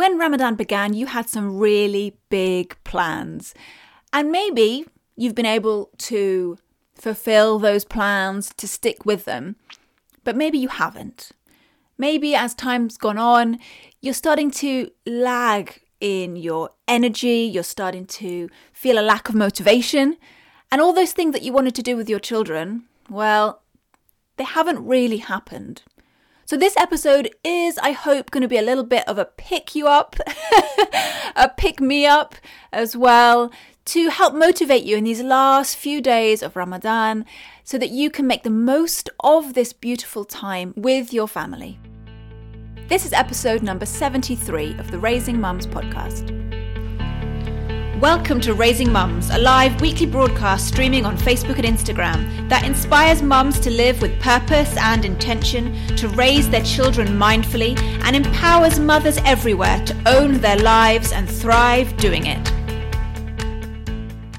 when Ramadan began, you had some really big plans. And maybe you've been able to fulfill those plans, to stick with them, but maybe you haven't. Maybe as time's gone on, you're starting to lag in your energy, you're starting to feel a lack of motivation, and all those things that you wanted to do with your children, well, they haven't really happened. So, this episode is, I hope, going to be a little bit of a pick you up, a pick me up as well, to help motivate you in these last few days of Ramadan so that you can make the most of this beautiful time with your family. This is episode number 73 of the Raising Mums podcast. Welcome to Raising Mums, a live weekly broadcast streaming on Facebook and Instagram that inspires mums to live with purpose and intention, to raise their children mindfully, and empowers mothers everywhere to own their lives and thrive doing it.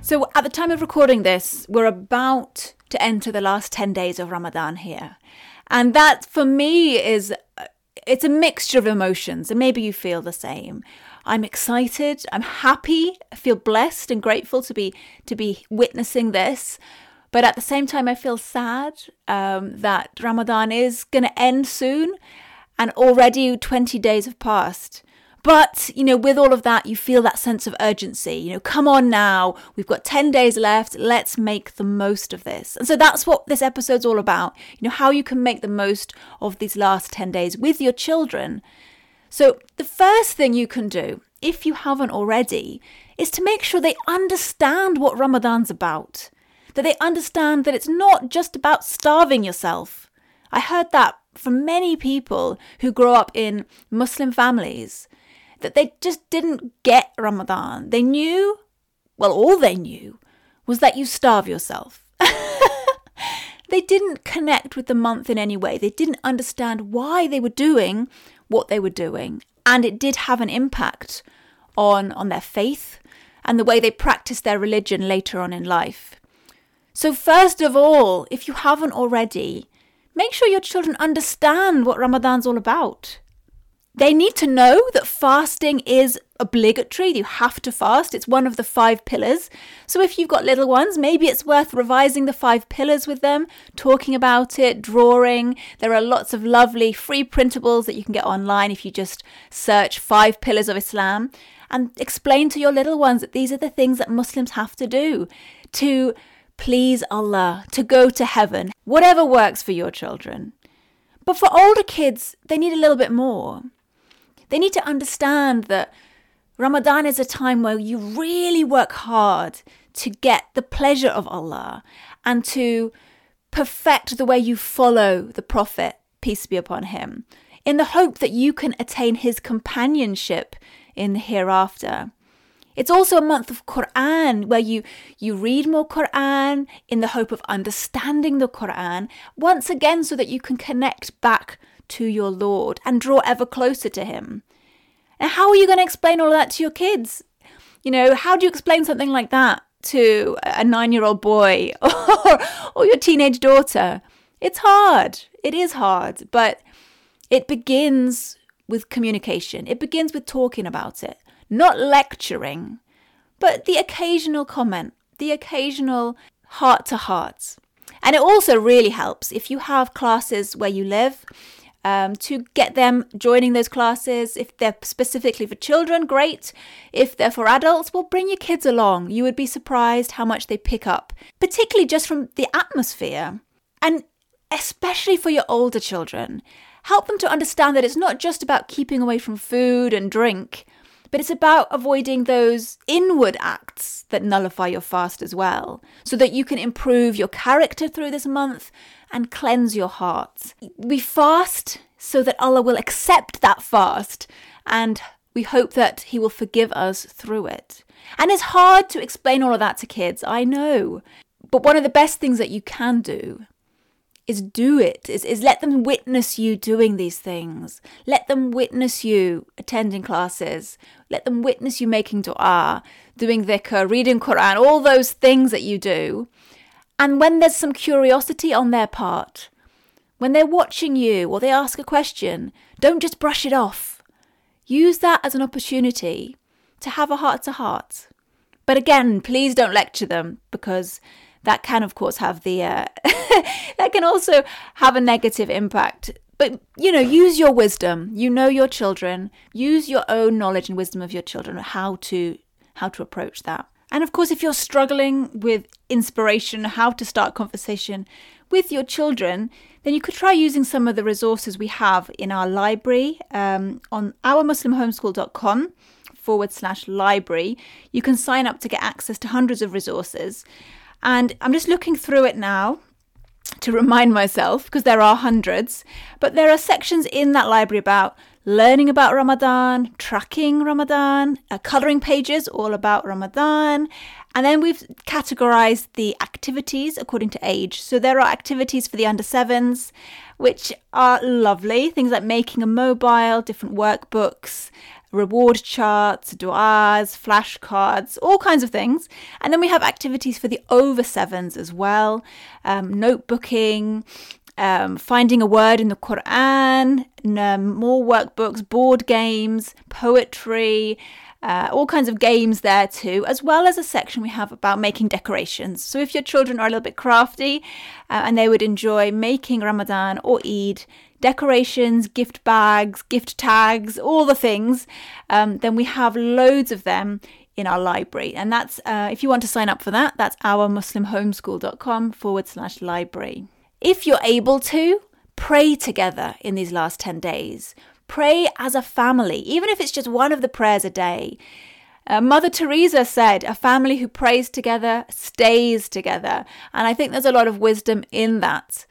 So, at the time of recording this, we're about to enter the last 10 days of Ramadan here. And that for me is it's a mixture of emotions, and maybe you feel the same. I'm excited. I'm happy. I feel blessed and grateful to be to be witnessing this. But at the same time, I feel sad um, that Ramadan is going to end soon, and already 20 days have passed. But, you know, with all of that, you feel that sense of urgency. You know, come on now, we've got 10 days left, let's make the most of this. And so that's what this episode's all about. You know, how you can make the most of these last 10 days with your children so, the first thing you can do, if you haven't already, is to make sure they understand what Ramadan's about. That they understand that it's not just about starving yourself. I heard that from many people who grow up in Muslim families, that they just didn't get Ramadan. They knew, well, all they knew was that you starve yourself. they didn't connect with the month in any way. They didn't understand why they were doing what they were doing. And it did have an impact on, on their faith and the way they practiced their religion later on in life. So, first of all, if you haven't already, make sure your children understand what Ramadan's all about. They need to know that fasting is obligatory. You have to fast. It's one of the five pillars. So if you've got little ones, maybe it's worth revising the five pillars with them, talking about it, drawing. There are lots of lovely free printables that you can get online if you just search five pillars of Islam and explain to your little ones that these are the things that Muslims have to do to please Allah, to go to heaven, whatever works for your children. But for older kids, they need a little bit more. They need to understand that Ramadan is a time where you really work hard to get the pleasure of Allah and to perfect the way you follow the Prophet, peace be upon him, in the hope that you can attain his companionship in the hereafter. It's also a month of Quran where you, you read more Quran in the hope of understanding the Quran, once again, so that you can connect back to your Lord and draw ever closer to Him. And how are you going to explain all of that to your kids? You know, how do you explain something like that to a nine year old boy or, or your teenage daughter? It's hard. It is hard, but it begins with communication. It begins with talking about it, not lecturing, but the occasional comment, the occasional heart to heart. And it also really helps if you have classes where you live um, to get them joining those classes. If they're specifically for children, great. If they're for adults, well, bring your kids along. You would be surprised how much they pick up, particularly just from the atmosphere. And especially for your older children, help them to understand that it's not just about keeping away from food and drink, but it's about avoiding those inward acts that nullify your fast as well, so that you can improve your character through this month and cleanse your heart. We fast so that Allah will accept that fast and we hope that He will forgive us through it. And it's hard to explain all of that to kids, I know. But one of the best things that you can do is do it, is, is let them witness you doing these things. Let them witness you attending classes. Let them witness you making dua, doing dhikr, reading Quran, all those things that you do. And when there's some curiosity on their part, when they're watching you or they ask a question, don't just brush it off. use that as an opportunity to have a heart to heart. But again, please don't lecture them because that can, of course, have the uh, that can also have a negative impact. But you know, use your wisdom. You know your children. Use your own knowledge and wisdom of your children how to how to approach that. And of course, if you're struggling with inspiration, how to start conversation with your children, then you could try using some of the resources we have in our library um, on ourmuslimhomeschool.com forward slash library. You can sign up to get access to hundreds of resources. And I'm just looking through it now to remind myself because there are hundreds, but there are sections in that library about learning about Ramadan, tracking Ramadan, uh, coloring pages all about Ramadan, and then we've categorized the activities according to age. So there are activities for the under sevens, which are lovely. Things like making a mobile, different workbooks, reward charts, du'as, flashcards, all kinds of things. And then we have activities for the over sevens as well, um, notebooking, um, finding a word in the Quran, um, more workbooks, board games, poetry, uh, all kinds of games there too, as well as a section we have about making decorations. So if your children are a little bit crafty uh, and they would enjoy making Ramadan or Eid decorations, gift bags, gift tags, all the things, um, then we have loads of them in our library. And that's, uh, if you want to sign up for that, that's ourmuslimhomeschool.com forward slash library. If you're able to, pray together in these last 10 days. Pray as a family, even if it's just one of the prayers a day. Uh, Mother Teresa said, a family who prays together stays together. And I think there's a lot of wisdom in that.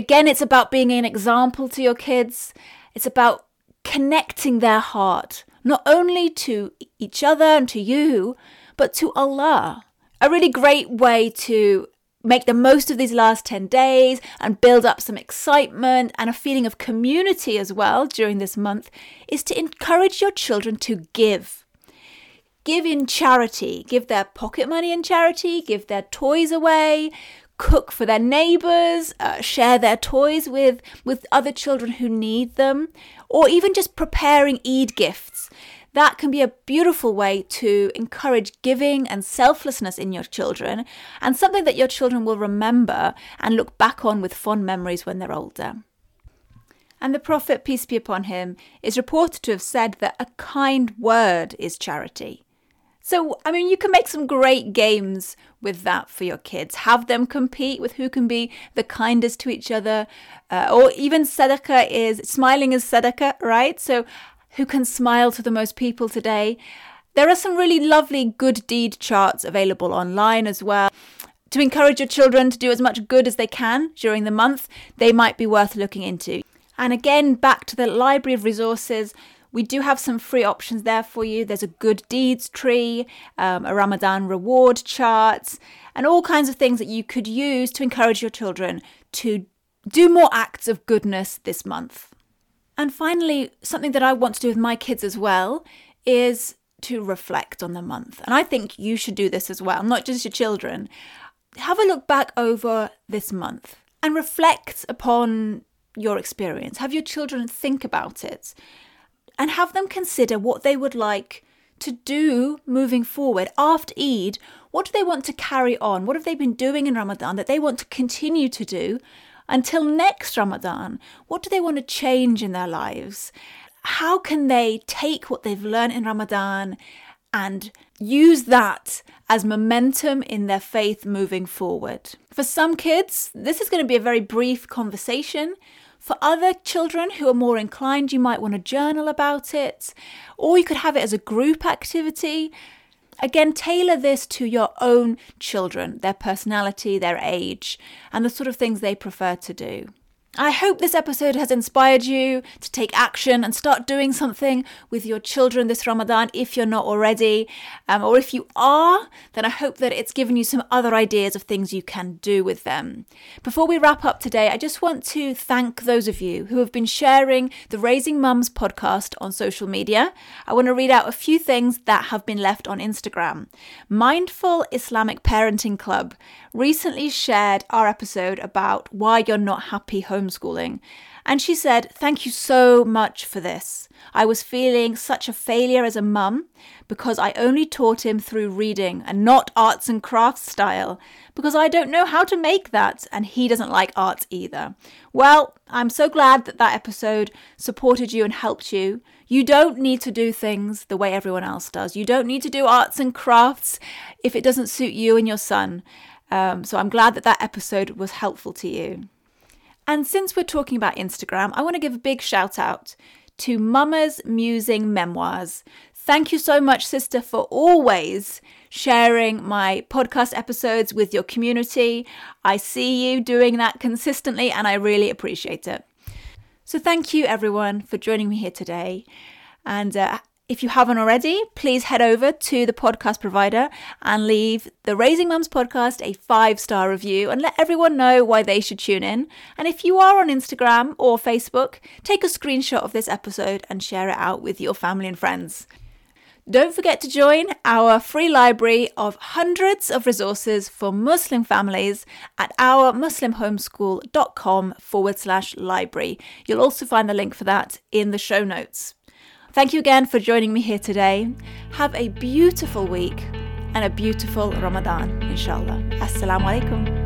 Again, it's about being an example to your kids. It's about connecting their heart, not only to each other and to you, but to Allah. A really great way to make the most of these last 10 days and build up some excitement and a feeling of community as well during this month is to encourage your children to give. Give in charity, give their pocket money in charity, give their toys away, cook for their neighbors, uh, share their toys with, with other children who need them, or even just preparing Eid gifts that can be a beautiful way to encourage giving and selflessness in your children and something that your children will remember and look back on with fond memories when they're older. And the Prophet, peace be upon him, is reported to have said that a kind word is charity. So, I mean, you can make some great games with that for your kids. Have them compete with who can be the kindest to each other. Uh, or even sadaqah is smiling is sadaqah, right? So, who can smile to the most people today. There are some really lovely good deed charts available online as well. To encourage your children to do as much good as they can during the month, they might be worth looking into. And again, back to the library of resources, we do have some free options there for you. There's a good deeds tree, um, a Ramadan reward chart, and all kinds of things that you could use to encourage your children to do more acts of goodness this month. And finally, something that I want to do with my kids as well is to reflect on the month. And I think you should do this as well, not just your children. Have a look back over this month and reflect upon your experience. Have your children think about it and have them consider what they would like to do moving forward after Eid. What do they want to carry on? What have they been doing in Ramadan that they want to continue to do? until next Ramadan? What do they want to change in their lives? How can they take what they've learned in Ramadan and use that as momentum in their faith moving forward? For some kids, this is going to be a very brief conversation. For other children who are more inclined, you might want to journal about it, or you could have it as a group activity. Again, tailor this to your own children, their personality, their age, and the sort of things they prefer to do. I hope this episode has inspired you to take action and start doing something with your children this Ramadan if you're not already. Um, or if you are, then I hope that it's given you some other ideas of things you can do with them. Before we wrap up today, I just want to thank those of you who have been sharing the Raising Mums podcast on social media. I want to read out a few things that have been left on Instagram. Mindful Islamic Parenting Club recently shared our episode about why you're not happy homeschooling. And she said, Thank you so much for this. I was feeling such a failure as a mum because I only taught him through reading and not arts and crafts style because I don't know how to make that and he doesn't like art either. Well, I'm so glad that that episode supported you and helped you. You don't need to do things the way everyone else does. You don't need to do arts and crafts if it doesn't suit you and your son. Um, so I'm glad that that episode was helpful to you. And since we're talking about Instagram, I want to give a big shout out to Mama's Musing Memoirs. Thank you so much, sister, for always sharing my podcast episodes with your community. I see you doing that consistently and I really appreciate it. So, thank you everyone for joining me here today. And uh, if you haven't already, please head over to the podcast provider and leave the Raising Mums podcast a five star review and let everyone know why they should tune in. And if you are on Instagram or Facebook, take a screenshot of this episode and share it out with your family and friends. Don't forget to join our free library of hundreds of resources for Muslim families at ourmuslimhomeschool.com forward slash library. You'll also find the link for that in the show notes. Thank you again for joining me here today. Have a beautiful week and a beautiful Ramadan, inshallah. Assalamu alaikum.